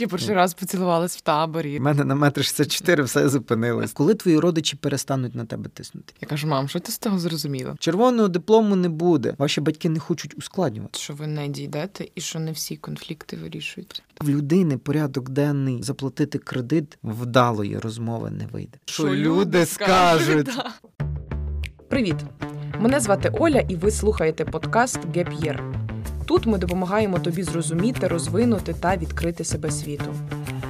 Я перший раз поцілувалась в таборі. У мене на метр 64 все зупинилось. Коли твої родичі перестануть на тебе тиснути? Я кажу, мам, що ти з того зрозуміла? Червоного диплому не буде. Ваші батьки не хочуть ускладнювати. Що ви не дійдете і що не всі конфлікти вирішуються. В людини порядок денний заплатити кредит вдалої розмови не вийде. Що люди Да. Привіт! Мене звати Оля, і ви слухаєте подкаст Геп'єр. Тут ми допомагаємо тобі зрозуміти, розвинути та відкрити себе світу.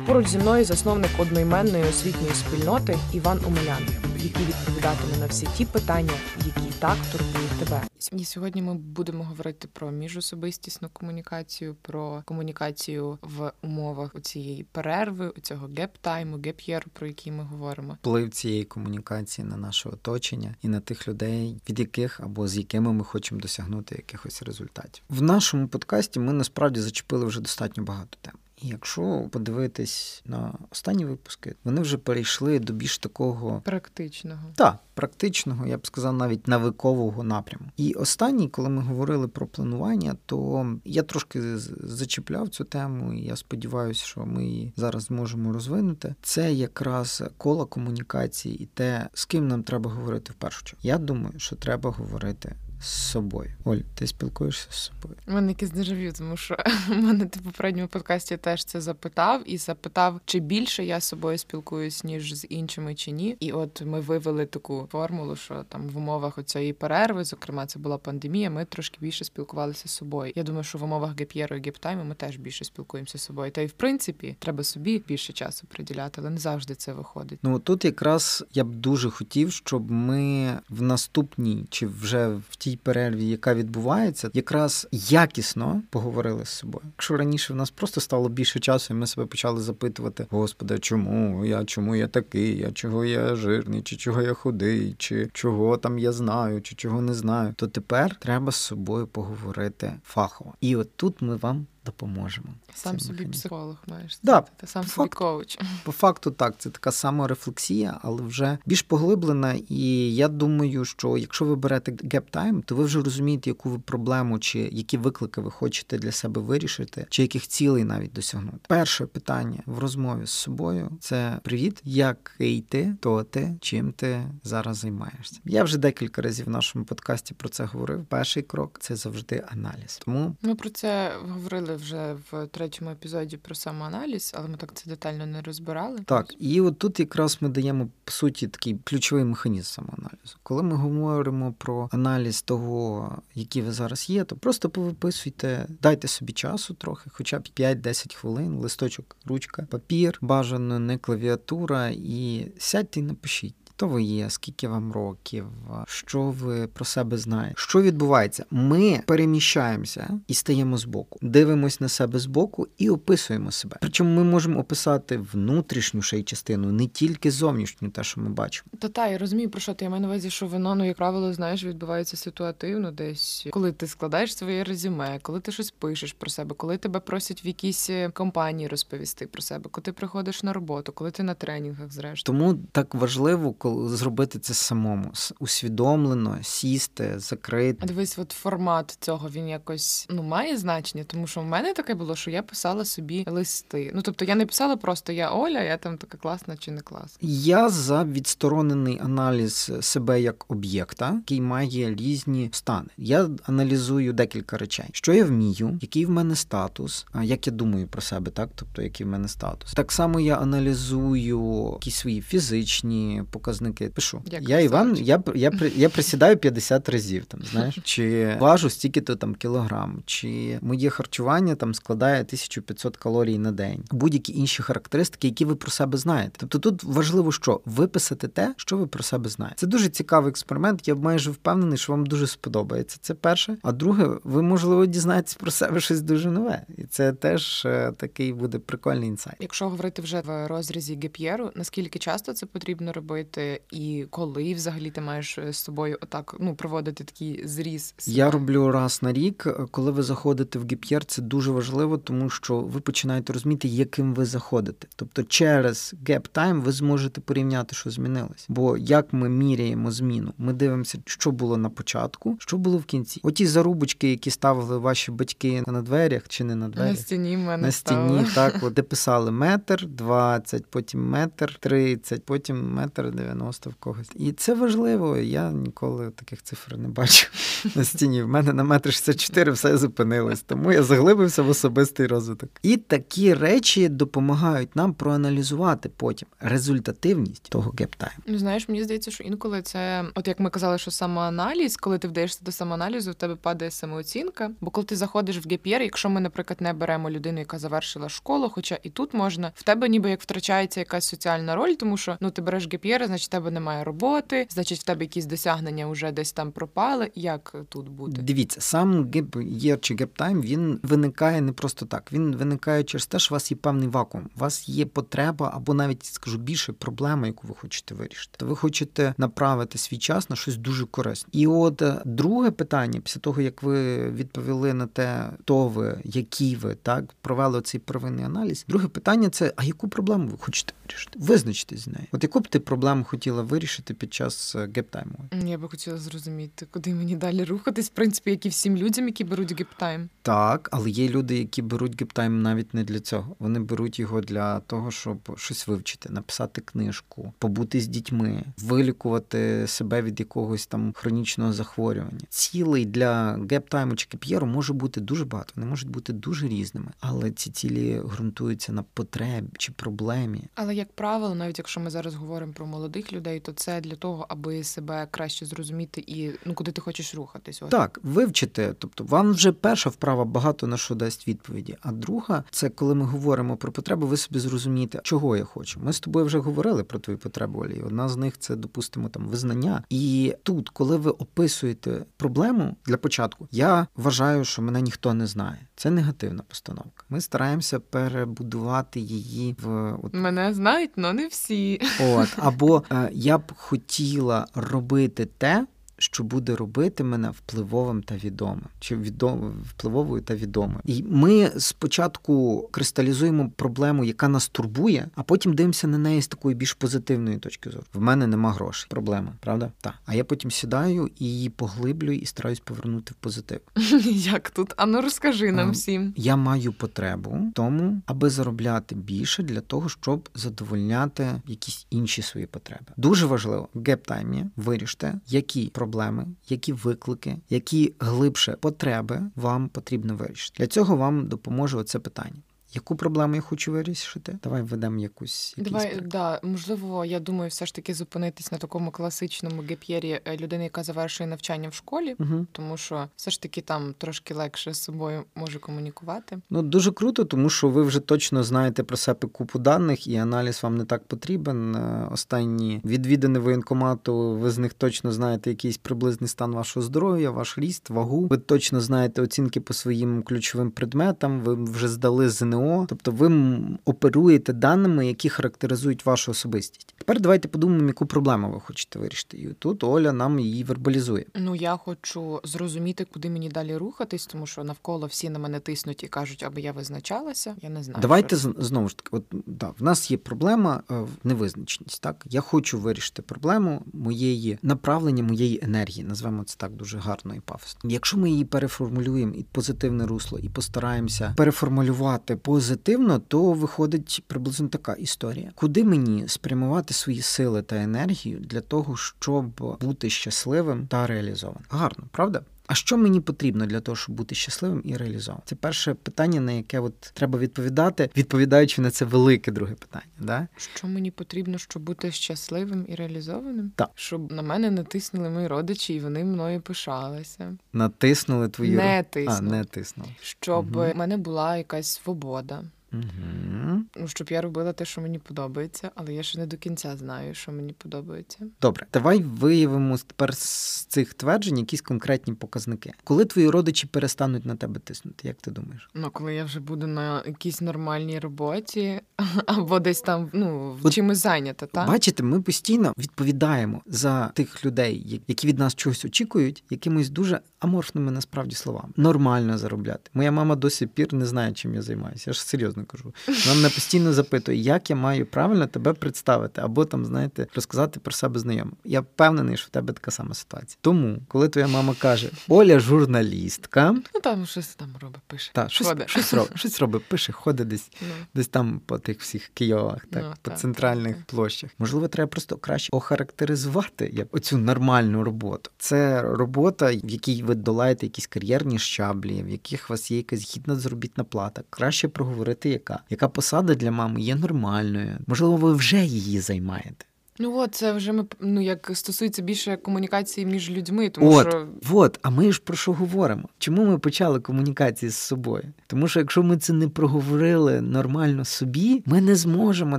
Поруч зі мною засновник одноіменної освітньої спільноти Іван Омелян, який відповідатиме на всі ті питання, які так турбують тебе. І сьогодні ми будемо говорити про міжособистісну комунікацію, про комунікацію в умовах цієї перерви, у цього геп-тайму, геп-єру, про який ми говоримо. Вплив цієї комунікації на наше оточення і на тих людей, від яких або з якими ми хочемо досягнути якихось результатів. В нашому подкасті ми насправді зачепили вже достатньо багато тем. І якщо подивитись на останні випуски, вони вже перейшли до більш такого Практичного. та практичного, я б сказав, навіть навикового напряму. І останній, коли ми говорили про планування, то я трошки зачіпляв цю тему, і я сподіваюся, що ми її зараз зможемо розвинути. Це якраз коло комунікації і те, з ким нам треба говорити в першу чергу. Я думаю, що треба говорити. З собою. Оль, ти спілкуєшся з собою? У мене якийсь дежавю, тому що мене ти в попередньому подкасті теж це запитав і запитав, чи більше я з собою спілкуюсь, ніж з іншими чи ні. І от ми вивели таку формулу, що там в умовах оцієї перерви, зокрема, це була пандемія. Ми трошки більше спілкувалися з собою. Я думаю, що в умовах геп'єру і гептайму ми теж більше спілкуємося з собою. Та й в принципі треба собі більше часу приділяти, але не завжди це виходить. Ну тут якраз я б дуже хотів, щоб ми в наступній чи вже в тій перерві, яка відбувається, якраз якісно поговорили з собою. Якщо раніше в нас просто стало більше часу, і ми себе почали запитувати: Господи, чому? Я, чому я такий, а чого я жирний, чи чого я худий, чи чого там я знаю, чи чого не знаю, то тепер треба з собою поговорити фахово. І от тут ми вам допоможемо. Сам собі механізмом. психолог маєш Да, та сам собі коуч. По факту так, це така саморефлексія, але вже більш поглиблена. І я думаю, що якщо ви берете gap time, то ви вже розумієте, яку ви проблему чи які виклики ви хочете для себе вирішити, чи яких цілей навіть досягнути. Перше питання в розмові з собою це привіт, який ти, то ти, чим ти зараз займаєшся. Я вже декілька разів в нашому подкасті про це говорив. Перший крок це завжди аналіз. Тому Ми про це говорили вже в третьому епізоді про самоаналіз, але ми так це детально не розбирали. Так, і от тут якраз ми даємо по суті такий ключовий механізм самоаналізу. Коли ми говоримо про аналіз того, які ви зараз є, то просто повиписуйте, дайте собі часу трохи, хоча б 5-10 хвилин, листочок, ручка, папір, бажано не клавіатура, і сядьте і напишіть. Хто ви є, скільки вам років, що ви про себе знаєте? Що відбувається? Ми переміщаємося і стаємо збоку, дивимось на себе збоку і описуємо себе. Причому ми можемо описати внутрішню ще й частину, не тільки зовнішню, те, що ми бачимо. Та та я розумію про що ти. Я маю на увазі, що воно, ну як правило, знаєш, відбувається ситуативно десь, коли ти складаєш своє резюме, коли ти щось пишеш про себе, коли тебе просять в якійсь е, компанії розповісти про себе, коли ти приходиш на роботу, коли ти на тренінгах зрештою. Тому так важливо, коли зробити це самому усвідомлено, сісти, закрити. А дивись, от формат цього він якось ну має значення, тому що в мене таке було, що я писала собі листи. Ну тобто я не писала просто я Оля, я там така класна чи не класна. Я за відсторонений аналіз себе як об'єкта, який має різні стани. Я аналізую декілька речей: що я вмію, який в мене статус, а як я думаю про себе, так тобто який в мене статус. Так само я аналізую якісь свої фізичні показники. Пишу Як я Іван, я я, я присідаю 50 разів. Там знаєш, чи важу стільки-то там кілограм, чи моє харчування там складає 1500 калорій на день, будь-які інші характеристики, які ви про себе знаєте. Тобто тут важливо, що виписати те, що ви про себе знаєте. Це дуже цікавий експеримент. Я майже впевнений, що вам дуже сподобається. Це перше. А друге, ви можливо дізнаєтесь про себе щось дуже нове, і це теж е, такий буде прикольний інсайт. Якщо говорити вже в розрізі геп'єру, наскільки часто це потрібно робити, робити, і коли взагалі ти маєш з собою отак ну проводити такий зріз? Себе? Я роблю раз на рік. Коли ви заходите в гіп'єр, це дуже важливо, тому що ви починаєте розуміти, яким ви заходите. Тобто, через gap time ви зможете порівняти, що змінилось. Бо як ми міряємо зміну, ми дивимося, що було на початку, що було в кінці. Оті зарубочки, які ставили ваші батьки на дверях чи не на дверях. На стіні мене на стіні, так, от, де писали метр двадцять, потім метр тридцять, потім метр дев'яносто в когось. І це важливо. Я ніколи таких цифр не бачив на стіні. В мене на метр 64 все зупинилось, тому я заглибився в особистий розвиток. І такі речі допомагають нам проаналізувати потім результативність того gap time у. Ну знаєш, мені здається, що інколи це, от як ми казали, що самоаналіз, коли ти вдаєшся до самоаналізу, в тебе падає самооцінка. Бо коли ти заходиш в gap year, якщо ми, наприклад, не беремо людину, яка завершила школу, хоча і тут можна, в тебе ніби як втрачається якась соціальна роль, тому що ну ти береш gap year, значить в тебе немає роботи, значить в тебе якісь досягнення вже десь там пропали. Як тут буде? Дивіться, сам gap year чи gap time він виникає не просто так. Він виникає через те, що у вас є певний вакуум. У вас є потреба, або навіть скажу більше проблема, яку ви хочете вирішити. То ви хочете направити свій час на щось дуже корисне. І от е, друге питання, після того як ви відповіли на те, хто ви, які ви так провели цей первинний аналіз. Друге питання це: а яку проблему ви хочете вирішити? Визначитись з нею. От яку б ти проблему хотіла вирішити під час gap time у? Я би хотіла зрозуміти, куди мені далі рухатись, в принципі, як і всім людям, які беруть гептайм. Так, але є люди, які беруть гептайм навіть не для цього. Вони беруть його для того, щоб щось вивчити, написати книжку, побути з дітьми, вилікувати себе від якогось там хронічного захворювання. Цілий для гептайму чи кеп'єру може бути дуже багато. Вони можуть бути дуже різними, але ці цілі ґрунтуються на потребі чи проблемі. Але як правило, навіть якщо ми зараз говоримо про молодих людей, то це для того, аби себе краще зрозуміти і ну куди ти хочеш рухатись. Ось. Так, вивчити. Тобто, вам вже перша вправа багато на що дасть відповіді. А друга це коли ми говоримо про потребу, ви собі зрозумієте, чого я хочу. Ми з тобою вже говорили про твої потреби, Олі. Одна з них це, допустимо, там визнання. І тут, коли ви описуєте проблему для початку, я вважаю, що мене ніхто не знає. Це негативна постановка. Ми стараємося перебудувати її в от мене знають, але не всі. От або е, я б хотіла робити те що буде робити мене впливовим та відомим, чи відом... впливовою та відомою. І ми спочатку кристалізуємо проблему, яка нас турбує, а потім дивимося на неї з такої більш позитивної точки зору. В мене нема грошей. Проблема, правда? Так. А я потім сідаю і її поглиблюю і стараюсь повернути в позитив. Як тут? А ну розкажи нам всім. Я маю потребу в тому, аби заробляти більше для того, щоб задовольняти якісь інші свої потреби. Дуже важливо гептаймі виріште, які проблеми проблеми, які виклики, які глибше потреби вам потрібно вирішити. Для цього вам допоможе оце питання. Яку проблему я хочу вирішити? Давай введемо якусь Давай, да, можливо, я думаю, все ж таки зупинитись на такому класичному геп'єрі е, людини, яка завершує навчання в школі, угу. тому що все ж таки там трошки легше з собою може комунікувати. Ну дуже круто, тому що ви вже точно знаєте про себе купу даних, і аналіз вам не так потрібен. Е, останні відвідини воєнкомату, ви з них точно знаєте якийсь приблизний стан вашого здоров'я, ваш ріст, вагу. Ви точно знаєте оцінки по своїм ключовим предметам. Ви вже здали ЗНО. ЗНО, тобто ви оперуєте даними, які характеризують вашу особистість. Тепер давайте подумаємо, яку проблему ви хочете вирішити. І тут Оля нам її вербалізує. Ну я хочу зрозуміти, куди мені далі рухатись, тому що навколо всі на мене тиснуть і кажуть, аби я визначалася. Я не знаю. Давайте що... знову ж таки, от да, в нас є проблема е, невизначеність. Так, я хочу вирішити проблему моєї направлення моєї енергії. Назвемо це так дуже гарно і пафосно. Якщо ми її переформулюємо і позитивне русло, і постараємося переформулювати позитивно, то виходить приблизно така історія. Куди мені спрямувати свої сили та енергію для того, щоб бути щасливим та реалізованим? Гарно, правда? А що мені потрібно для того, щоб бути щасливим і реалізованим? Це перше питання, на яке от треба відповідати, відповідаючи на це велике друге питання. Да? Що мені потрібно, щоб бути щасливим і реалізованим? Так. Щоб на мене натиснули мої родичі, і вони мною пишалися. Натиснули твої не тиснули. А, не тиснули. Щоб угу. в мене була якась свобода. Угу. Ну, щоб я робила те, що мені подобається, але я ще не до кінця знаю, що мені подобається. Добре, давай виявимо тепер з цих тверджень якісь конкретні показники. Коли твої родичі перестануть на тебе тиснути, як ти думаєш? Ну, коли я вже буду на якійсь нормальній роботі, або десь там ну От, чимось зайнята. Та бачите, ми постійно відповідаємо за тих людей, які від нас чогось очікують, якимось дуже аморфними насправді словами. Нормально заробляти. Моя мама до сих пір не знає, чим я займаюся. Я ж серйозно кажу. Вона мене постійно запитує, як я маю правильно тебе представити, або там, знаєте, розказати про себе знайомим. Я впевнений, що в тебе така сама ситуація. Тому, коли твоя мама каже, Оля журналістка, ну там щось там робить, пише. Так, щось щось робить, щось робить, пише, ходить десь ну. десь там по тих всіх Києвах, так, ну, по так, центральних так. площах. Можливо, треба просто краще охарактеризувати як оцю нормальну роботу. Це робота, в якій ви долаєте якісь кар'єрні щаблі, в яких у вас є якась гідна заробітна плата. Краще проговорити, яка яка посада для мами є нормальною. Можливо, ви вже її займаєте. Ну от це вже ми ну як стосується більше комунікації між людьми, тому от, що от, а ми ж про що говоримо? Чому ми почали комунікації з собою? Тому що якщо ми це не проговорили нормально собі, ми не зможемо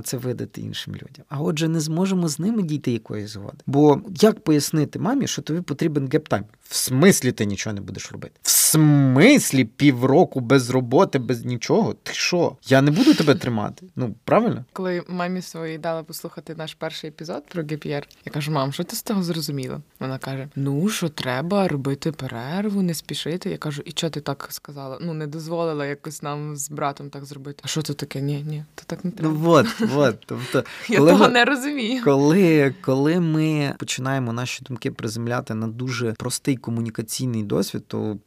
це видати іншим людям. А отже, не зможемо з ними дійти якоїсь згоди. Бо як пояснити мамі, що тобі потрібен гептайм? В смислі ти нічого не будеш робити? В смислі півроку без роботи, без нічого? Ти що? Я не буду тебе тримати. Ну правильно? Коли мамі своїй дала послухати наш перший епізод про ГПР. Я кажу, мам, що ти з того зрозуміла? Вона каже: Ну, що треба робити перерву, не спішити. Я кажу, і що ти так сказала? Ну, не дозволила якось нам з братом так зробити. А що це таке? Ні, ні, то так не треба. Ну от, от. Тобто, я того ми, не розумію. Коли, Коли ми починаємо наші думки приземляти на дуже простий комунікаційний досвід, то.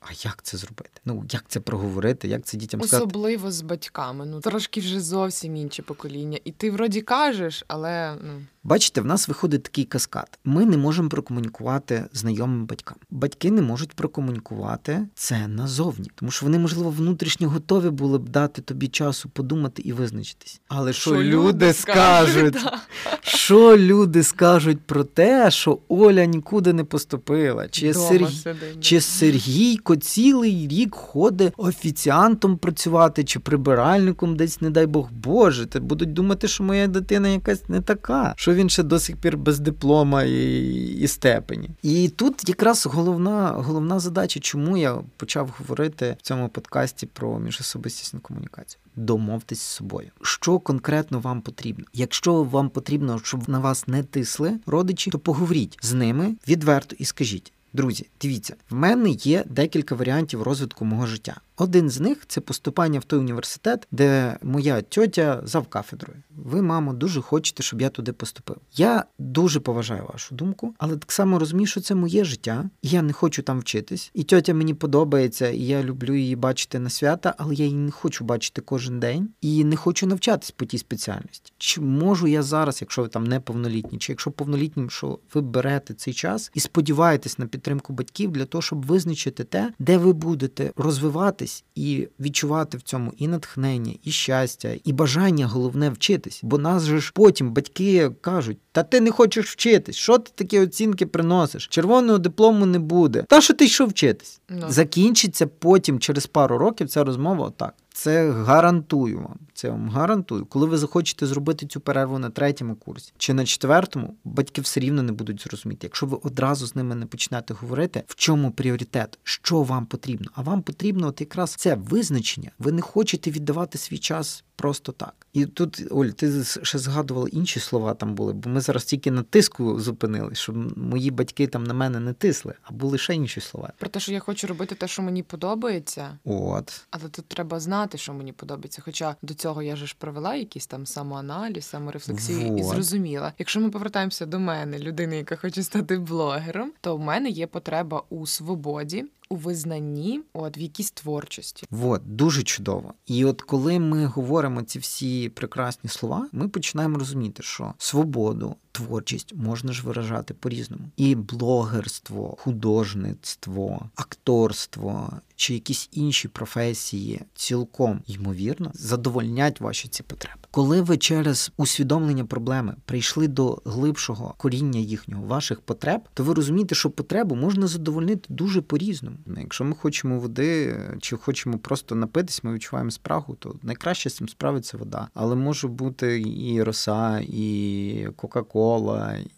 А як це зробити? Ну як це проговорити? Як це дітям сказати? особливо з батьками? Ну трошки вже зовсім інше покоління, і ти вроді кажеш, але ну. Бачите, в нас виходить такий каскад. Ми не можемо прокомунікувати знайомим батькам. Батьки не можуть прокомунікувати це назовні, тому що вони, можливо, внутрішньо готові були б дати тобі часу подумати і визначитись. Але що, що люди скажуть? Да. Що люди скажуть про те, що Оля нікуди не поступила? Чи Сергій, чи Сергійко цілий рік ходить офіціантом працювати, чи прибиральником десь, не дай Бог Боже, ти будуть думати, що моя дитина якась не така. Що що він ще до сих пір без диплома і і степені. І тут якраз головна головна задача, чому я почав говорити в цьому подкасті про міжособистісну комунікацію. Домовтесь з собою, що конкретно вам потрібно. Якщо вам потрібно, щоб на вас не тисли родичі, то поговоріть з ними відверто і скажіть: друзі, дивіться, в мене є декілька варіантів розвитку мого життя. Один з них це поступання в той університет, де моя тьотя завкафедрою. Ви, мамо, дуже хочете, щоб я туди поступив. Я дуже поважаю вашу думку, але так само розумію, що це моє життя, і я не хочу там вчитись. І тьотя мені подобається, і я люблю її бачити на свята, але я її не хочу бачити кожен день і не хочу навчатись по тій спеціальності. Чи можу я зараз, якщо ви там не повнолітні, чи якщо повнолітнім, що ви берете цей час і сподіваєтесь на підтримку батьків для того, щоб визначити те, де ви будете розвиватись вчитись і відчувати в цьому і натхнення, і щастя, і бажання головне вчитись. Бо нас же ж потім батьки кажуть: та ти не хочеш вчитись, що ти такі оцінки приносиш? Червоного диплому не буде. Та що ти йшов вчитись? No. Ну. Закінчиться потім через пару років ця розмова отак. Це гарантую вам. Це вам гарантую. Коли ви захочете зробити цю перерву на третьому курсі чи на четвертому, батьки все рівно не будуть зрозуміти. Якщо ви одразу з ними не почнете говорити, в чому пріоритет, що вам потрібно. А вам потрібно от якраз це визначення. Ви не хочете віддавати свій час просто так. І тут, Оль, ти ще згадувала інші слова там були, бо ми зараз тільки на тиску зупинились, щоб мої батьки там на мене не тисли, а були ще інші слова. Про те, що я хочу робити те, що мені подобається. От. Але тут треба знати, що мені подобається. Хоча до цього я ж провела якийсь там самоаналіз, саморефлексію і зрозуміла. Якщо ми повертаємося до мене, людини, яка хоче стати блогером, то в мене є потреба у свободі у визнанні, от в якійсь творчості. От, дуже чудово. І от коли ми говоримо ці всі прекрасні слова, ми починаємо розуміти, що свободу, творчість можна ж виражати по-різному. І блогерство, художництво, акторство чи якісь інші професії цілком ймовірно задовольнять ваші ці потреби. Коли ви через усвідомлення проблеми прийшли до глибшого коріння їхнього ваших потреб, то ви розумієте, що потребу можна задовольнити дуже по-різному. Якщо ми хочемо води чи хочемо просто напитись, ми відчуваємо спрагу, то найкраще з цим справиться вода. Але може бути і роса, і Кока-Кола,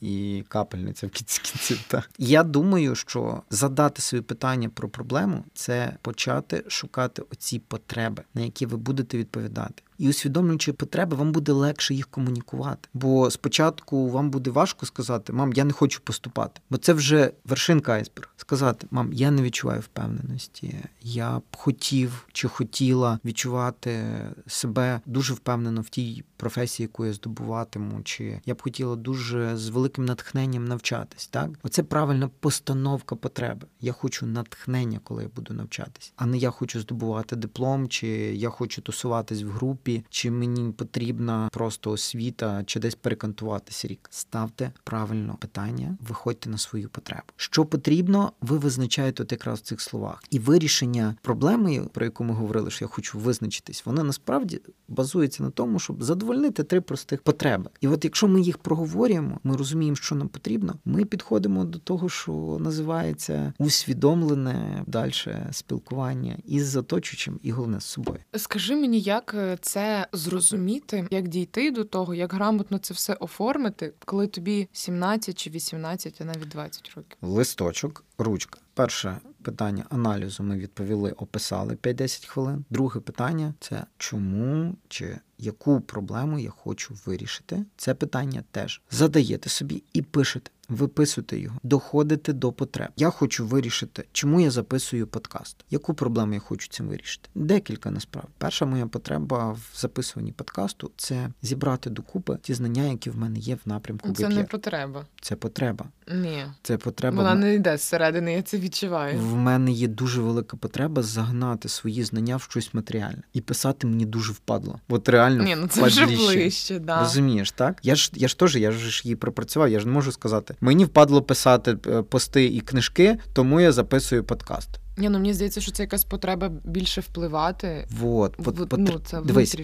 і капельниця в кінці кінців. Я думаю, що задати собі питання про проблему це почати шукати оці потреби, на які ви будете відповідати. І усвідомлюючи потреби, вам буде легше їх комунікувати. Бо спочатку вам буде важко сказати, мам, я не хочу поступати. Бо це вже вершинка айсберг. Сказати, мам, я не відчуваю впевненості. Я б хотів чи хотіла відчувати себе дуже впевнено в тій професії, яку я здобуватиму, чи я б хотіла дуже з великим натхненням навчатись. Так, оце правильна постановка потреби. Я хочу натхнення, коли я буду навчатись, а не я хочу здобувати диплом, чи я хочу тусуватись в групі, чи мені потрібна просто освіта, чи десь перекантуватися рік. Ставте правильно питання, виходьте на свою потребу. Що потрібно, ви визначаєте от якраз в цих словах. І вирішення проблеми, про яку ми говорили, що я хочу визначитись, воно насправді базується на тому, щоб задовольнити три простих потреби. І от якщо ми їх проговорюємо, ми розуміємо, що нам потрібно, ми підходимо до того, що називається усвідомлене далі спілкування із оточуючим, і головне з собою. Скажи мені, як е, це зрозуміти, як дійти до того, як грамотно це все оформити, коли тобі 17 чи 18, а навіть 20 років. Листочок, ручка. Перше питання аналізу ми відповіли, описали 5-10 хвилин. Друге питання це чому чи яку проблему я хочу вирішити. Це питання теж задаєте собі і пишете. Виписуйте його, доходите до потреб. Я хочу вирішити, чому я записую подкаст, яку проблему я хочу цим вирішити. Декілька насправді. Перша моя потреба в записуванні подкасту це зібрати докупи ті знання, які в мене є в напрямку. Це не потреба. Це потреба. Ні. Це потреба. Вона не йде зсередини, я це відчуваю. В мене є дуже велика потреба загнати свої знання в щось матеріальне і писати мені дуже впадло. От реально Ні, ну це вже ближче, да. Розумієш, так? Я ж я ж теж, я ж її пропрацював, я ж не можу сказати. Мені впадло писати е, пости і книжки, тому я записую подкаст. Ні, ну мені здається, що це якась потреба більше впливати. Вот, В- пот- ну, потр- це Дивись,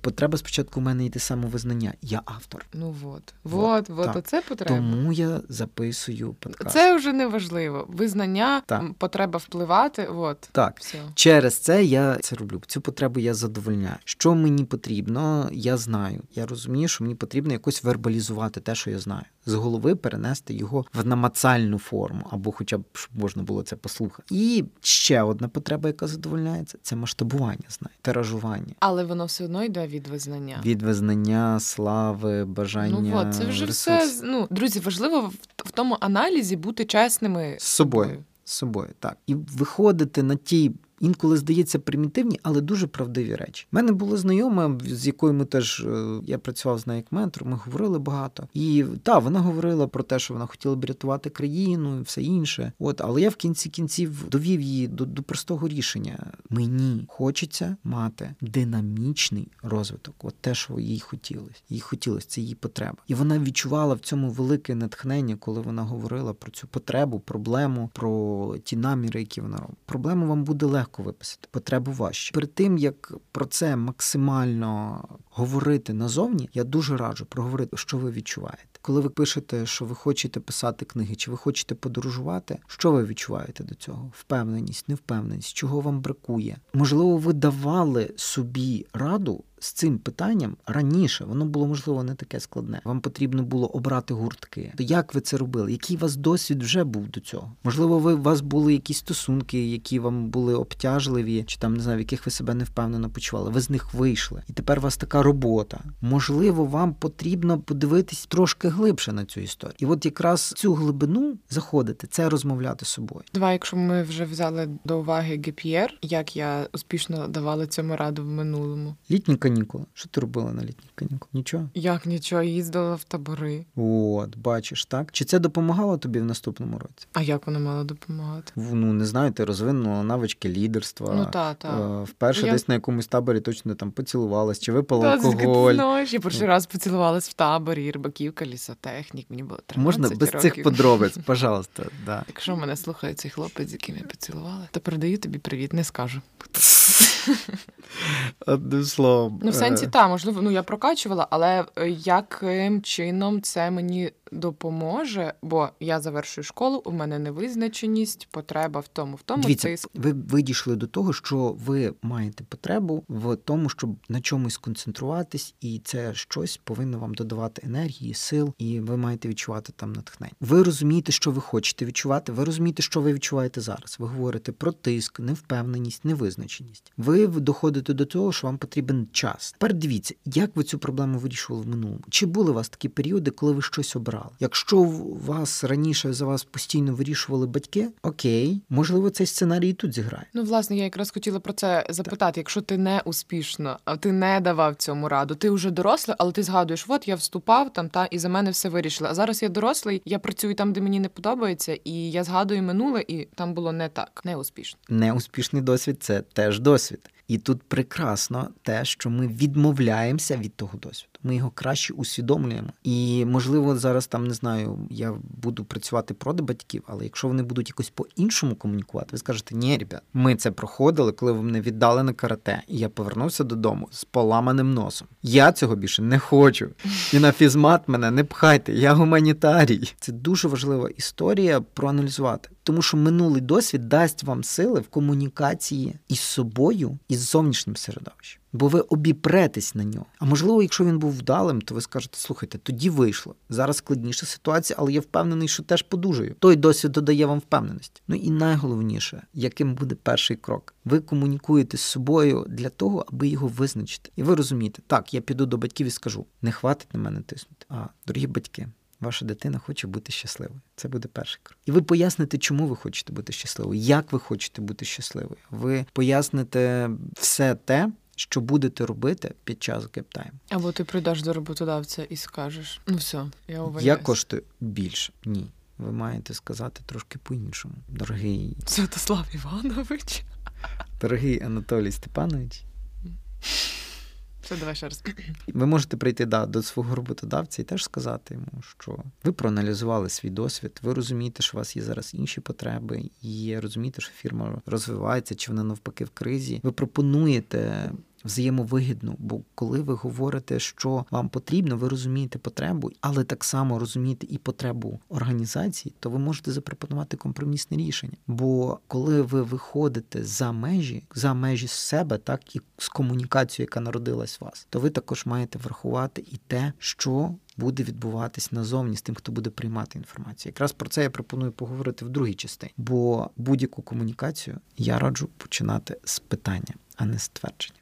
потреба спочатку в мене йде самовизнання. Я автор. Ну вот. Вот, Вот, вот, оце потреба. Тому я записую подкаст. Це вже не важливо. Визнання, Так. потреба впливати. От. Так. Все. Через це я це роблю. Цю потребу я задовольняю. Що мені потрібно, я знаю. Я розумію, що мені потрібно якось вербалізувати те, що я знаю, з голови перенести його в намацальну форму, або хоча б щоб можна було це послухати. І ще одна потреба, яка задовольняється, це масштабування знань, тиражування. Але воно все одно йде від визнання. Від визнання, слави, бажання. Ну от, це вже ресурсів. все. Ну, друзі, важливо в, в тому аналізі бути чесними з собою. З собою, так. І виходити на ті. Інколи здається примітивні, але дуже правдиві речі. У мене була знайома, з якою ми теж е, я працював з нею як ментором, ми говорили багато. І та вона говорила про те, що вона хотіла б рятувати країну і все інше. От, але я в кінці кінців довів її до, до простого рішення. Мені хочеться мати динамічний розвиток. От те, що їй хотілося. Їй хотілося, це її потреба. І вона відчувала в цьому велике натхнення, коли вона говорила про цю потребу, проблему, про ті наміри, які вона робить. Проблему вам буде легко виписати, потребу важче. Перед тим як про це максимально говорити назовні, я дуже раджу проговорити, що ви відчуваєте. Коли ви пишете, що ви хочете писати книги, чи ви хочете подорожувати, що ви відчуваєте до цього? Впевненість, невпевненість, чого вам бракує? Можливо, ви давали собі раду з цим питанням раніше. Воно було можливо не таке складне. Вам потрібно було обрати гуртки. То як ви це робили? Який у вас досвід вже був до цього? Можливо, ви у вас були якісь стосунки, які вам були обтяжливі, чи там не знаю, в яких ви себе невпевнено почували. Ви з них вийшли, і тепер у вас така робота. Можливо, вам потрібно подивитись трошки глибше на цю історію. І от якраз цю глибину заходити, це розмовляти з собою. Давай, якщо ми вже взяли до уваги ГПР, як я успішно давала цьому раду в минулому. Літні канікули. Що ти робила на літніх канікулах? Нічого. Як нічого, їздила в табори. От, бачиш, так? Чи це допомагало тобі в наступному році? А як воно мало допомагати? Ну не знаю, ти розвинула навички лідерства. Ну та, та. Е, Вперше Я- десь на якомусь таборі точно там поцілувалась, чи випала Та, алкоголь. знаєш? Я перший раз поцілувалась в таборі, рибаківка, лісотехнік, мені було 13 Можна без років. цих подробиць, пожалуйста. Да. Якщо мене слухає цей хлопець, з яким я поцілувала, то передаю тобі привіт, не скажу. Одним словом. Ну, в сенсі, так, та, можливо, ну я прокачувала, але е, яким чином це мені допоможе, бо я завершую школу, у мене невизначеність, потреба в тому, в тому Дивіться, тиск. ви ви дійшли до того, що ви маєте потребу в тому, щоб на чомусь сконцентруватись, і це щось повинно вам додавати енергії, сил, і ви маєте відчувати там натхнення. Ви розумієте, що ви хочете відчувати. Ви розумієте, що ви відчуваєте зараз. Ви говорите про тиск, невпевненість, невизначеність. Ви доходите до того, що вам потрібен час. Тепер дивіться, як ви цю проблему вирішували в минулому. Чи були у вас такі періоди, коли ви щось обрали? Якщо вас раніше за вас постійно вирішували батьки, окей, можливо, цей сценарій і тут зіграє. Ну, власне, я якраз хотіла про це запитати. Якщо ти не успішно, а ти не давав цьому раду, ти вже дорослий, але ти згадуєш, от я вступав там та і за мене все вирішили. А зараз я дорослий, я працюю там, де мені не подобається, і я згадую минуле, і там було не так, не успішно. Неуспішний досвід це теж досвід. І тут прекрасно те, що ми відмовляємося від того досвіду. Ми його краще усвідомлюємо. І можливо, зараз там не знаю, я буду працювати проти батьків, але якщо вони будуть якось по-іншому комунікувати, ви скажете, ні, ребят, ми це проходили, коли ви мене віддали на карате, і я повернувся додому з поламаним носом. Я цього більше не хочу. І на фізмат мене не пхайте. Я гуманітарій. Це дуже важлива історія проаналізувати, тому що минулий досвід дасть вам сили в комунікації із собою і з зовнішнім середовищем. Бо ви обіпретесь на нього. А можливо, якщо він був вдалим, то ви скажете, слухайте, тоді вийшло. Зараз складніша ситуація, але я впевнений, що теж подужаю. Той досвід додає вам впевненість. Ну і найголовніше, яким буде перший крок. Ви комунікуєте з собою для того, аби його визначити. І ви розумієте, так, я піду до батьків і скажу: не хватить на мене тиснути. А дорогі батьки. Ваша дитина хоче бути щасливою. Це буде перший крок. І ви поясните, чому ви хочете бути щасливою, як ви хочете бути щасливою. Ви поясните все те, що будете робити під час гептайму. Або ти прийдеш до роботодавця і скажеш: ну все, я увольняюсь. Я коштую більше. Ні. Ви маєте сказати трошки по-іншому. Дорогий Святослав Іванович. Дорогий Анатолій Степанович. Все, давай ще раз. Ви можете прийти да, до свого роботодавця і теж сказати йому, що ви проаналізували свій досвід, ви розумієте, що у вас є зараз інші потреби, і розумієте, що фірма розвивається, чи вона навпаки в кризі. Ви пропонуєте. Взаємовигідно, бо коли ви говорите, що вам потрібно, ви розумієте потребу, але так само розумієте і потребу організації, то ви можете запропонувати компромісне рішення. Бо коли ви виходите за межі, за межі себе, так і з комунікацією, яка народилась в вас, то ви також маєте врахувати і те, що буде відбуватись назовні з тим, хто буде приймати інформацію. Якраз про це я пропоную поговорити в другій частині, бо будь-яку комунікацію я раджу починати з питання, а не з твердження.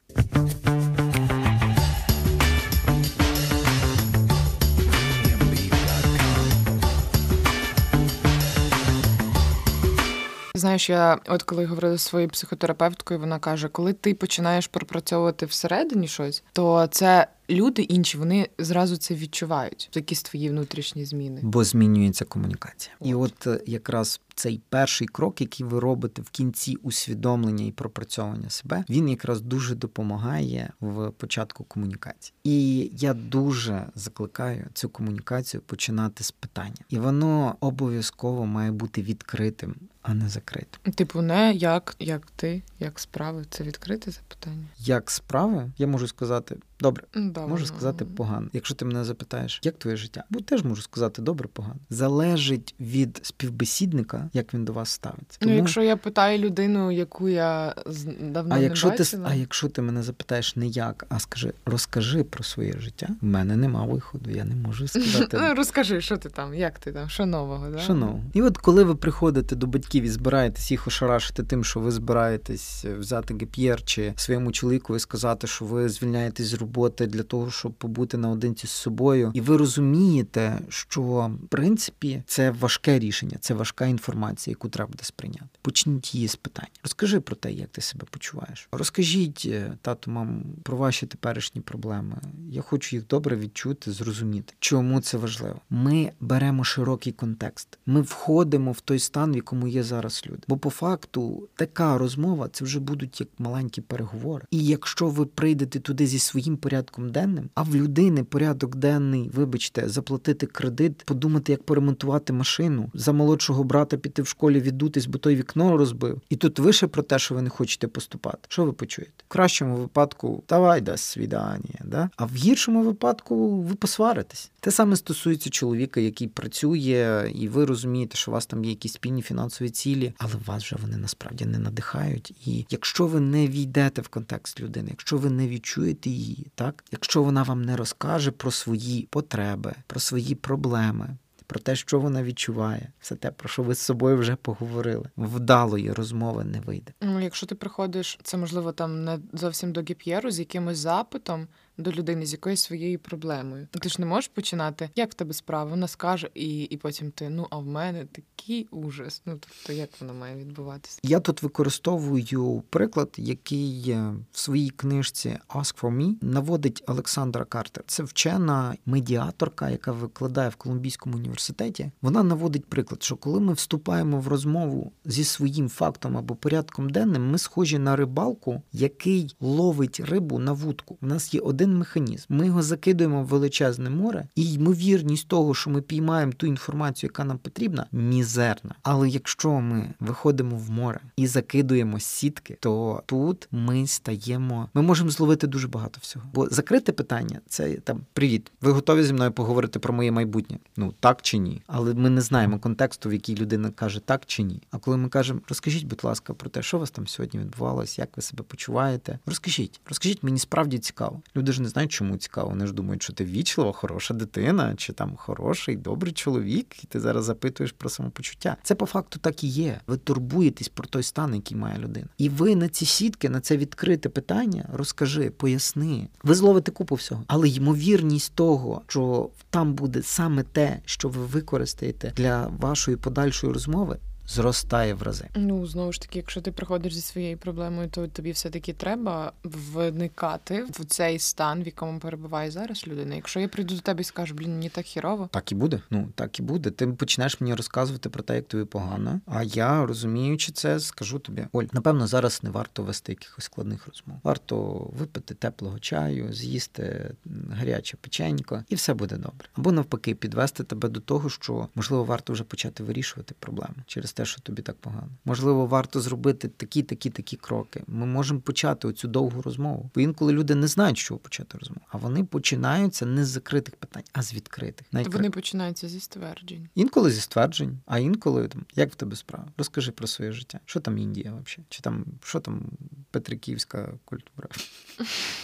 Знаєш, я от коли говорила з своєю психотерапевткою, вона каже: коли ти починаєш пропрацьовувати всередині щось, то це люди інші вони зразу це відчувають, якісь твої внутрішні зміни. Бо змінюється комунікація. І от е, якраз цей перший крок, який ви робите в кінці усвідомлення і пропрацьовування себе, він якраз дуже допомагає в початку комунікації. І я дуже закликаю цю комунікацію починати з питання, і воно обов'язково має бути відкритим, а не закритим. Типу, не як, як ти, як справи, це відкрите запитання. Як справи, я можу сказати добре. Добре. Можу сказати погано. Якщо ти мене запитаєш, як твоє життя, бо теж можу сказати добре, погано. Залежить від співбесідника, як він до вас ставиться. Ну, якщо я питаю людину, яку я давно а не якщо ти бачила, а якщо ти мене запитаєш не як, а скажи, розкажи про своє життя. В мене нема виходу, я не можу сказати. ну, розкажи, що ти там, як ти там, що нового, да? Шановні. І от коли ви приходите до батьків і збираєтесь їх ошарашити тим, що ви збираєтесь взяти геп'єр чи своєму чоловіку і сказати, що ви звільняєтесь з роботи для того, щоб побути наодинці з собою, і ви розумієте, що в принципі це важке рішення, це важка інформація, яку треба буде сприйняти. Почніть її з питання. Розкажи про те, як ти себе почуваєш. Розкажіть е, тату, мам, про ваші теперішні проблеми. Я хочу їх добре відчути, зрозуміти, чому це важливо. Ми беремо широкий контекст. Ми входимо в той стан, в якому є зараз люди. Бо по факту така розмова це вже будуть як маленькі переговори. І якщо ви прийдете туди зі своїм своїм порядком денним, а в людини порядок денний, вибачте, заплатити кредит, подумати, як поремонтувати машину, за молодшого брата піти в школі віддутись, бо той вікно розбив. І тут ви про те, що ви не хочете поступати. Що ви почуєте? В кращому випадку давай до свідання, да? а в гіршому випадку ви посваритесь. Те саме стосується чоловіка, який працює, і ви розумієте, що у вас там є якісь спільні фінансові цілі, але вас вже вони насправді не надихають. І якщо ви не війдете в контекст людини, якщо ви не відчуєте її, так якщо вона вам не розкаже про свої потреби, про свої проблеми. Про те, що вона відчуває, все те, про що ви з собою вже поговорили. Вдалої розмови не вийде. Ну, якщо ти приходиш, це можливо там не зовсім до гіп'єру з якимось запитом, до людини з якоюсь своєю проблемою. Ти ж не можеш починати, як в тебе справа? Вона скаже, і і потім ти ну а в мене такий ужас. Ну тобто, як воно має відбуватися? Я тут використовую приклад, який е, в своїй книжці Ask for Me наводить Олександра Картер. Це вчена медіаторка, яка викладає в Колумбійському університеті. Вона наводить приклад, що коли ми вступаємо в розмову зі своїм фактом або порядком денним, ми схожі на рибалку, який ловить рибу на вудку. У нас є один один механізм. Ми його закидуємо в величезне море, і ймовірність того, що ми піймаємо ту інформацію, яка нам потрібна, мізерна. Але якщо ми виходимо в море і закидуємо сітки, то тут ми стаємо. Ми можемо зловити дуже багато всього. Бо закрите питання це там привіт. Ви готові зі мною поговорити про моє майбутнє? Ну так чи ні? Але ми не знаємо контексту, в якій людина каже так чи ні. А коли ми кажемо, розкажіть, будь ласка, про те, що у вас там сьогодні відбувалось, як ви себе почуваєте? Розкажіть, розкажіть, мені справді цікаво. Люди ж не знають, чому цікаво. Вони ж думають, що ти вічлива, хороша дитина, чи там хороший, добрий чоловік, і ти зараз запитуєш про самопочуття. Це по факту так і є. Ви турбуєтесь про той стан, який має людина. І ви на ці сітки, на це відкрите питання розкажи, поясни. Ви зловите купу всього. Але ймовірність того, що там буде саме те, що ви використаєте для вашої подальшої розмови зростає в рази. Ну знову ж таки, якщо ти приходиш зі своєю проблемою, то тобі все таки треба вникати в цей стан, в якому перебуває зараз людина. Якщо я прийду до тебе і скажу, блін, мені так хірово. Так і буде. Ну так і буде. Ти почнеш мені розказувати про те, як тобі погано. А я розуміючи це, скажу тобі, Оль, напевно, зараз не варто вести якихось складних розмов. Варто випити теплого чаю, з'їсти гаряче печенько, і все буде добре. Або навпаки, підвести тебе до того, що можливо варто вже почати вирішувати проблеми через те, що тобі так погано. Можливо, варто зробити такі, такі, такі кроки. Ми можемо почати оцю довгу розмову. Бо інколи люди не знають, що почати розмову, а вони починаються не з закритих питань, а з відкритих. Навіть вони починаються зі стверджень. Інколи зі стверджень, а інколи там як в тебе справа? Розкажи про своє життя. Що там Індія взагалі? Чи там що там Петриківська культура?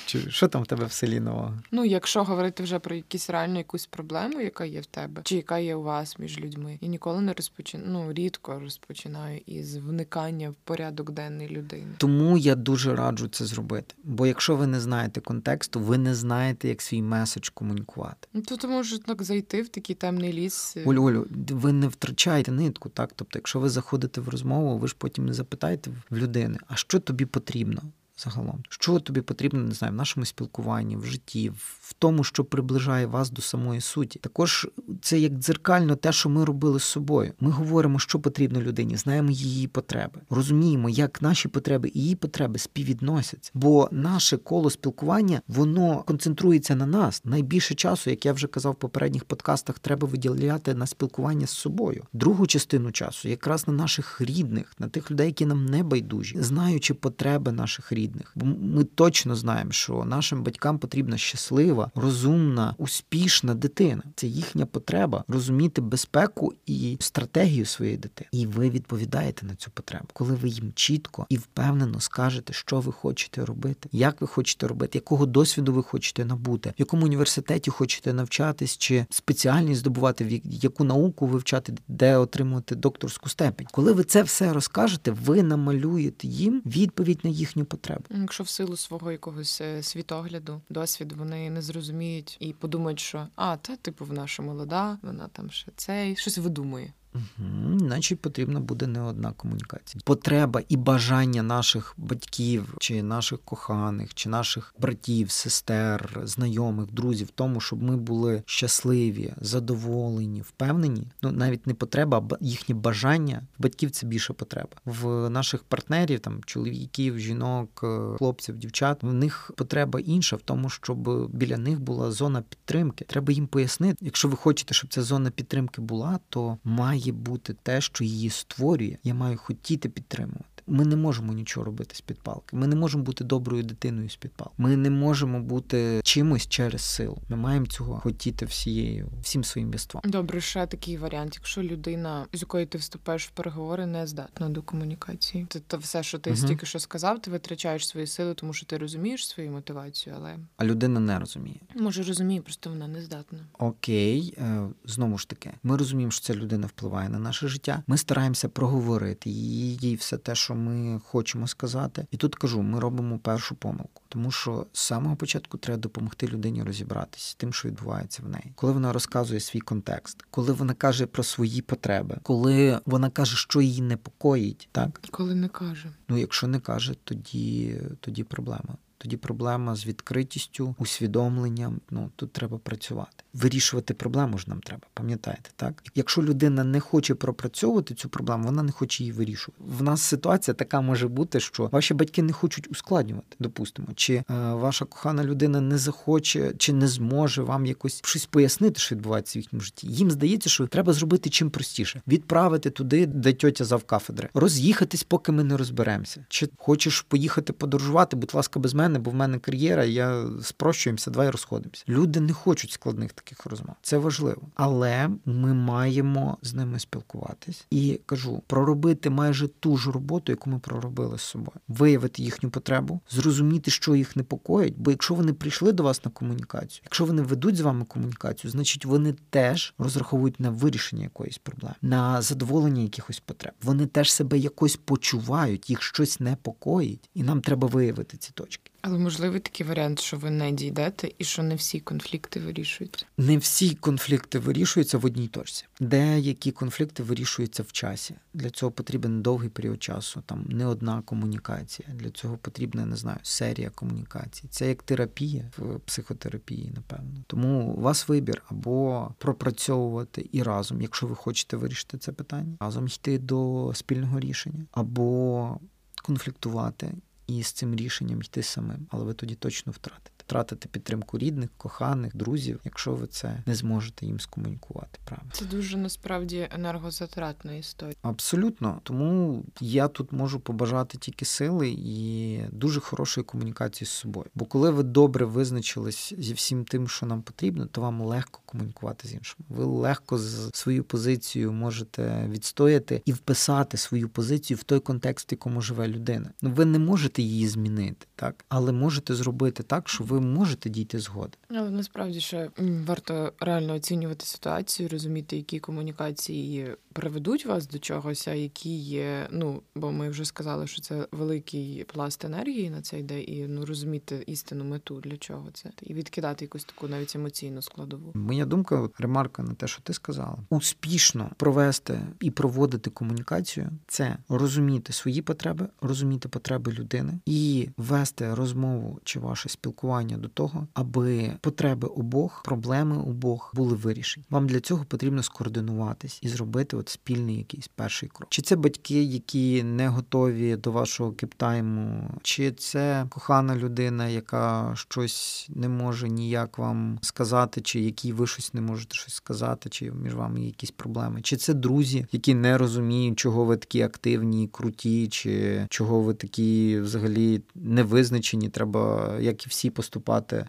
Чи що там в тебе в селі нового? Ну, якщо говорити вже про якісь реально якусь проблему, яка є в тебе, чи яка є у вас між людьми, я ніколи не розпочинаю, ну рідко розпочинаю із вникання в порядок денний людини. Тому я дуже раджу це зробити. Бо якщо ви не знаєте контексту, ви не знаєте, як свій меседж комунікувати. Ну то може так зайти в такий темний ліс. Олю, Олю, ви не втрачаєте нитку, так? Тобто, якщо ви заходите в розмову, ви ж потім не запитаєте в людини, а що тобі потрібно? Загалом. Що тобі потрібно, не знаю, в нашому спілкуванні, в житті, в тому, що приближає вас до самої суті. Також це як дзеркально те, що ми робили з собою. Ми говоримо, що потрібно людині, знаємо її потреби, розуміємо, як наші потреби і її потреби співвідносяться. Бо наше коло спілкування воно концентрується на нас. Найбільше часу, як я вже казав в попередніх подкастах, треба виділяти на спілкування з собою. Другу частину часу, якраз на наших рідних, на тих людей, які нам не байдужі, знаючи потреби наших рідних рідних. Ми точно знаємо, що нашим батькам потрібна щаслива, розумна, успішна дитина. Це їхня потреба розуміти безпеку і стратегію своєї дитини. І ви відповідаєте на цю потребу, коли ви їм чітко і впевнено скажете, що ви хочете робити, як ви хочете робити, якого досвіду ви хочете набути, в якому університеті хочете навчатись, чи спеціальність здобувати, яку науку вивчати, де отримувати докторську степень. Коли ви це все розкажете, ви намалюєте їм відповідь на їхню потребу треба. Якщо в силу свого якогось е, світогляду, досвіду вони не зрозуміють і подумають, що а, та типу вона ще молода, вона там ще цей щось видумує. Угу, потрібна буде не одна комунікація. Потреба і бажання наших батьків, чи наших коханих, чи наших братів, сестер, знайомих, друзів, в тому, щоб ми були щасливі, задоволені, впевнені. Ну навіть не потреба, а їхнє бажання батьків це більше потреба. В наших партнерів, там чоловіків, жінок, е, хлопців, дівчат, в них потреба інша в тому, щоб біля них була зона підтримки. Треба їм пояснити, якщо ви хочете, щоб ця зона підтримки була, то має бути те, що її створює. Я маю хотіти підтримувати. Ми не можемо нічого робити з під палки. Ми не можемо бути доброю дитиною з під палки. Ми не можемо бути чимось через силу. Ми маємо цього хотіти всією, всім своїм єством. Добре, ще такий варіант. Якщо людина, з якою ти вступаєш в переговори, не здатна до комунікації, це то все, що ти угу. стільки що сказав, ти витрачаєш свої сили, тому що ти розумієш свою мотивацію, але а людина не розуміє. Може розуміє, просто вона не здатна. Окей, е, знову ж таки, ми розуміємо, що ця людина впливає на наше життя. Ми стараємося проговорити їй все те, що ми хочемо сказати. І тут кажу, ми робимо першу помилку, тому що з самого початку треба допомогти людині розібратися з тим, що відбувається в неї, коли вона розказує свій контекст, коли вона каже про свої потреби, коли вона каже, що її непокоїть, так коли не каже. Ну якщо не каже, тоді тоді проблема. Тоді проблема з відкритістю, усвідомленням. Ну тут треба працювати. Вирішувати проблему ж нам треба, пам'ятаєте, так? Якщо людина не хоче пропрацьовувати цю проблему, вона не хоче її вирішувати. В нас ситуація така може бути, що ваші батьки не хочуть ускладнювати, допустимо, чи е, ваша кохана людина не захоче, чи не зможе вам якось щось пояснити, що відбувається в їхньому житті. Їм здається, що треба зробити чим простіше: відправити туди, де тьотя завкафедри, роз'їхатись, поки ми не розберемося. Чи хочеш поїхати подорожувати? Будь ласка, без мене бо в мене кар'єра, я спрощуємося, давай розходимося. Люди не хочуть складних таких розмов. Це важливо. Але ми маємо з ними спілкуватись і кажу, проробити майже ту ж роботу, яку ми проробили з собою, виявити їхню потребу, зрозуміти, що їх непокоїть. Бо якщо вони прийшли до вас на комунікацію, якщо вони ведуть з вами комунікацію, значить вони теж розраховують на вирішення якоїсь проблеми, на задоволення якихось потреб. Вони теж себе якось почувають, їх щось непокоїть, і нам треба виявити ці точки. Але можливий такий варіант, що ви не дійдете, і що не всі конфлікти вирішуються. Не всі конфлікти вирішуються в одній точці. Деякі конфлікти вирішуються в часі. Для цього потрібен довгий період часу. Там не одна комунікація. Для цього потрібна не знаю серія комунікацій. Це як терапія в психотерапії, напевно. Тому у вас вибір або пропрацьовувати і разом, якщо ви хочете вирішити це питання, разом йти до спільного рішення, або конфліктувати і з цим рішенням йти самим, але ви тоді точно втратите втратити підтримку рідних, коханих, друзів, якщо ви це не зможете їм скомунікувати. Правильно. Це дуже насправді енергозатратна історія. Абсолютно, тому я тут можу побажати тільки сили і дуже хорошої комунікації з собою. Бо коли ви добре визначились зі всім тим, що нам потрібно, то вам легко комунікувати з іншим. Ви легко з свою позицію можете відстояти і вписати свою позицію в той контекст, в якому живе людина. Ну ви не можете її змінити, так але можете зробити так, що ви можете дійти згоди. Але насправді ще варто реально оцінювати ситуацію, розуміти, які комунікації приведуть вас до чогось, а які є. Ну бо ми вже сказали, що це великий пласт енергії на це йде, і ну розуміти істинну мету для чого це, і відкидати якусь таку навіть емоційну складову. Моя думка, ремарка на те, що ти сказала, успішно провести і проводити комунікацію це розуміти свої потреби, розуміти потреби людини і вести розмову чи ваше спілкування до того, аби потреби обох, проблеми обох були вирішені. Вам для цього потрібно скоординуватись і зробити от спільний якийсь перший крок. Чи це батьки, які не готові до вашого кептайму, чи це кохана людина, яка щось не може ніяк вам сказати, чи якій ви щось не можете щось сказати, чи між вами якісь проблеми, чи це друзі, які не розуміють, чого ви такі активні, круті, чи чого ви такі взагалі не визначені, треба, як і всі, поступати,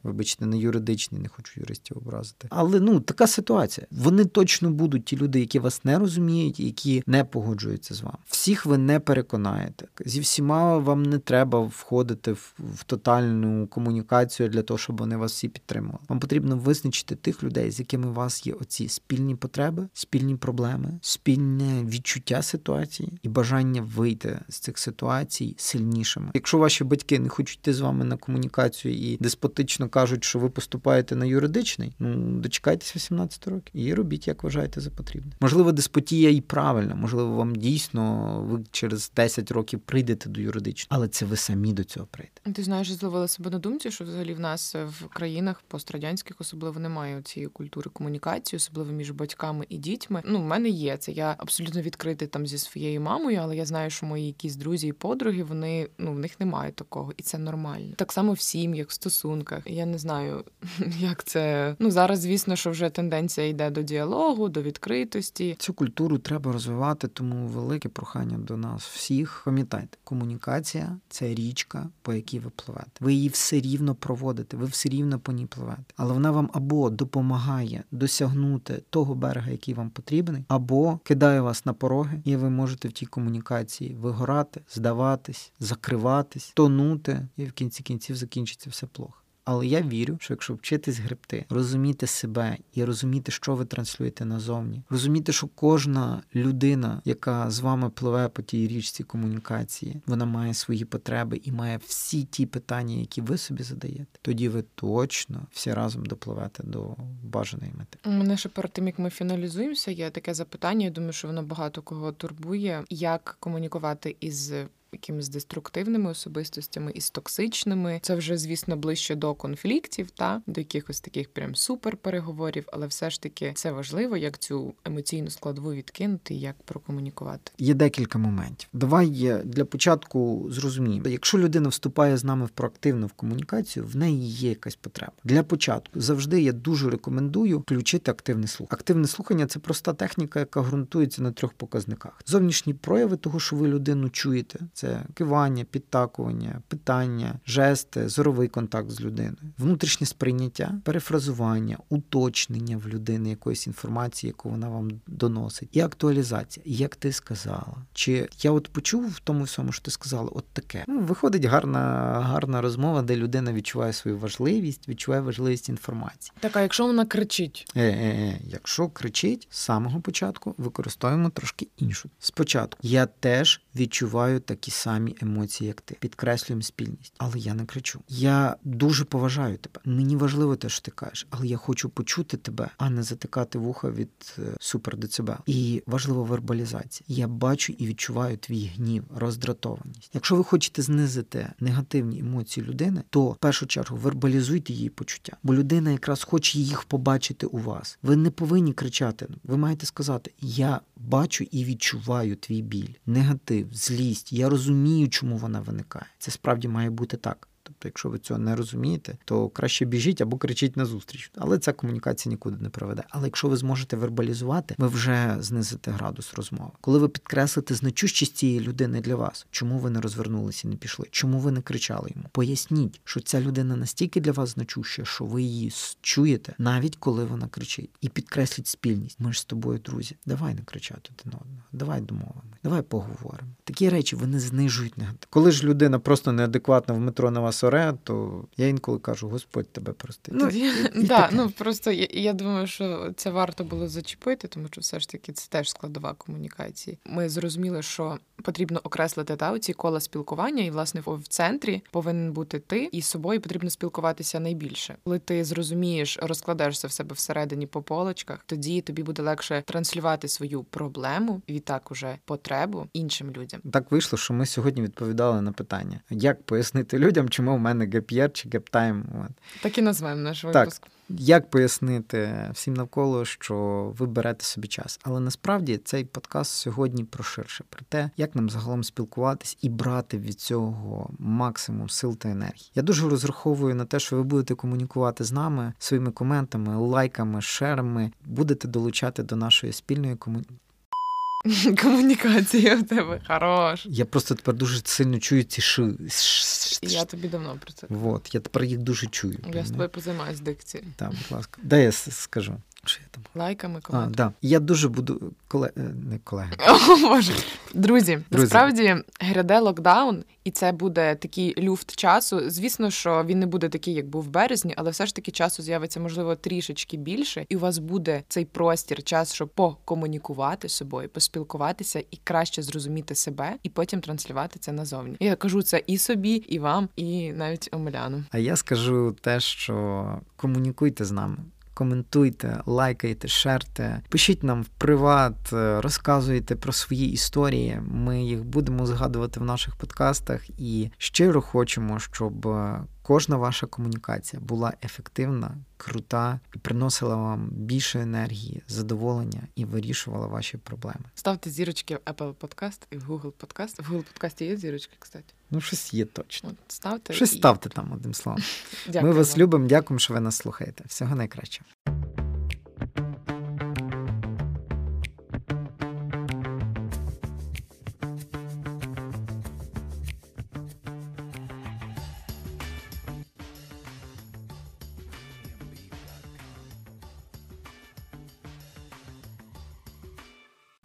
вибачте, не юридичні, не хочу юристів образити. Але ну така ситуація. Вони точно будуть ті люди, які вас не розуміють, які не погоджуються з вами. Всіх ви не переконаєте. Зі всіма вам не треба входити в, в тотальну комунікацію для того, щоб вони вас всі підтримували. Вам потрібно визначити тих людей, з якими у вас є оці спільні потреби, спільні проблеми, спільне відчуття ситуації і бажання вийти з цих ситуацій сильнішими. Якщо ваші батьки не хочуть йти з вами на комунікацію і деспотично кажуть, що ви поступаєте на юридичний, ну дочекайтесь 18 років і робіть, як вважаєте за потрібне. Можливо, деспотія і правильна, можливо, вам дійсно ви через 10 років прийдете до юридичного, але це ви самі до цього прийдете. Ти знаєш, зловила себе на думці, що взагалі в нас в країнах пострадянських особливо немає цієї культури комунікації, особливо між батьками і дітьми. Ну, в мене є це. Я абсолютно відкритий там зі своєю мамою, але я знаю, що мої якісь друзі і подруги вони ну в них немає такого, і це нормально. Так само в сім'ях, в стосунках. Я не знаю, як це ну зараз. Звісно, що вже тенденція йде до діалогу, до відкритості. Цю культуру треба розвивати, тому велике прохання до нас всіх. Пам'ятайте, комунікація це річка, по якій ви пливете. Ви її все рівно проводите, ви все рівно по ній пливете, але вона вам або допомагає досягнути того берега, який вам потрібний, або кидає вас на пороги, і ви можете в тій комунікації вигорати, здаватись, закриватись, тонути, і в кінці кінців закінчиться все плохо. Але я вірю, що якщо вчитись гребти, розуміти себе і розуміти, що ви транслюєте назовні, розуміти, що кожна людина, яка з вами пливе по тій річці комунікації, вона має свої потреби і має всі ті питання, які ви собі задаєте, тоді ви точно всі разом допливете до бажаної мети. У мене ще перед тим як ми фіналізуємося, є таке запитання. Я думаю, що воно багато кого турбує, як комунікувати із якимись деструктивними особистостями і з токсичними. Це вже, звісно, ближче до конфліктів, та до якихось таких прям супер переговорів, але все ж таки це важливо, як цю емоційну складову відкинути, як прокомунікувати. Є декілька моментів. Давай для початку зрозуміємо, якщо людина вступає з нами в проактивну в комунікацію, в неї є якась потреба. Для початку завжди я дуже рекомендую включити активне слухання. Активне слухання це проста техніка, яка ґрунтується на трьох показниках: зовнішні прояви того, що ви людину чуєте це кивання, підтакування, питання, жести, зоровий контакт з людиною, внутрішнє сприйняття, перефразування, уточнення в людини якоїсь інформації, яку вона вам доносить, і актуалізація. Як ти сказала? Чи я от почув в тому всьому, що ти сказала, от таке. Ну, Виходить гарна, гарна розмова, де людина відчуває свою важливість, відчуває важливість інформації. Так, а якщо вона кричить? Е-е-е, Якщо кричить з самого початку, використовуємо трошки іншу. Спочатку я теж відчуваю такі самі емоції, як ти. Підкреслюємо спільність. Але я не кричу. Я дуже поважаю тебе. Мені важливо те, що ти кажеш, але я хочу почути тебе, а не затикати вуха від е, супердецибел. І важлива вербалізація. Я бачу і відчуваю твій гнів, роздратованість. Якщо ви хочете знизити негативні емоції людини, то в першу чергу вербалізуйте її почуття, бо людина якраз хоче їх побачити у вас. Ви не повинні кричати. Ви маєте сказати: Я бачу і відчуваю твій біль, негатив, злість. Я розумію, чому вона виникає. Це справді має бути так. Тобто, якщо ви цього не розумієте, то краще біжіть або кричіть на зустріч. Але ця комунікація нікуди не приведе. Але якщо ви зможете вербалізувати, ви вже знизите градус розмови. Коли ви підкреслите значущість цієї людини для вас, чому ви не розвернулися і не пішли, чому ви не кричали йому? Поясніть, що ця людина настільки для вас значуща, що ви її чуєте, навіть коли вона кричить, і підкресліть спільність. Ми ж з тобою, друзі, давай не кричати один одного, давай домовимо, давай поговоримо. Такі речі вони знижують негатив. Коли ж людина просто неадекватна в метро на вас соре, то я інколи кажу, Господь тебе простить. Ну, і, да, ну просто я, я думаю, що це варто було зачепити, тому що все ж таки це теж складова комунікації. Ми зрозуміли, що потрібно окреслити та ці кола спілкування, і власне в центрі повинен бути ти, і з собою потрібно спілкуватися найбільше. Коли ти зрозумієш, розкладешся в себе всередині по полочках, тоді тобі буде легше транслювати свою проблему і відтак уже потребу іншим людям. Так вийшло, що ми сьогодні відповідали на питання, як пояснити людям, чому в мене gap year чи gap time. Так і назвемо наш випуск. Так. Як пояснити всім навколо, що ви берете собі час? Але насправді цей подкаст сьогодні про ширше, про те, як нам загалом спілкуватись і брати від цього максимум сил та енергії. Я дуже розраховую на те, що ви будете комунікувати з нами своїми коментами, лайками, шерами, будете долучати до нашої спільної комунікації. Комунікація в тебе хорош. Я просто тепер дуже сильно чую ці ши. Я тобі давно про це. Вот, я тепер їх дуже чую. Я з тобою позаймаюся дикцією. Так, будь ласка. Дай я скажу. Що я там? Лайками, А, да. Я дуже буду коле... е, не колеги. О, Боже. Друзі, Друзі. насправді гряде локдаун, і це буде такий люфт часу. Звісно, що він не буде такий, як був в березні, але все ж таки часу з'явиться, можливо, трішечки більше, і у вас буде цей простір, час, щоб покомунікувати з собою, поспілкуватися і краще зрозуміти себе, і потім транслювати це назовні. Я кажу це і собі, і вам, і навіть Омеляну. А я скажу те, що комунікуйте з нами. Коментуйте, лайкайте, шерте, пишіть нам в приват, е, розказуйте про свої історії. Ми їх будемо згадувати в наших подкастах і щиро хочемо, щоб е, кожна ваша комунікація була ефективна, крута і приносила вам більше енергії, задоволення і вирішувала ваші проблеми. Ставте зірочки в Apple Podcast і в Google Podcast. В Google Podcast є зірочки, кстати. Ну, щось є точно. От ставте Щось і- ставте там одним словом. Дякую Ми вас вам. любимо, дякуємо, що ви нас слухаєте. Всього найкращого.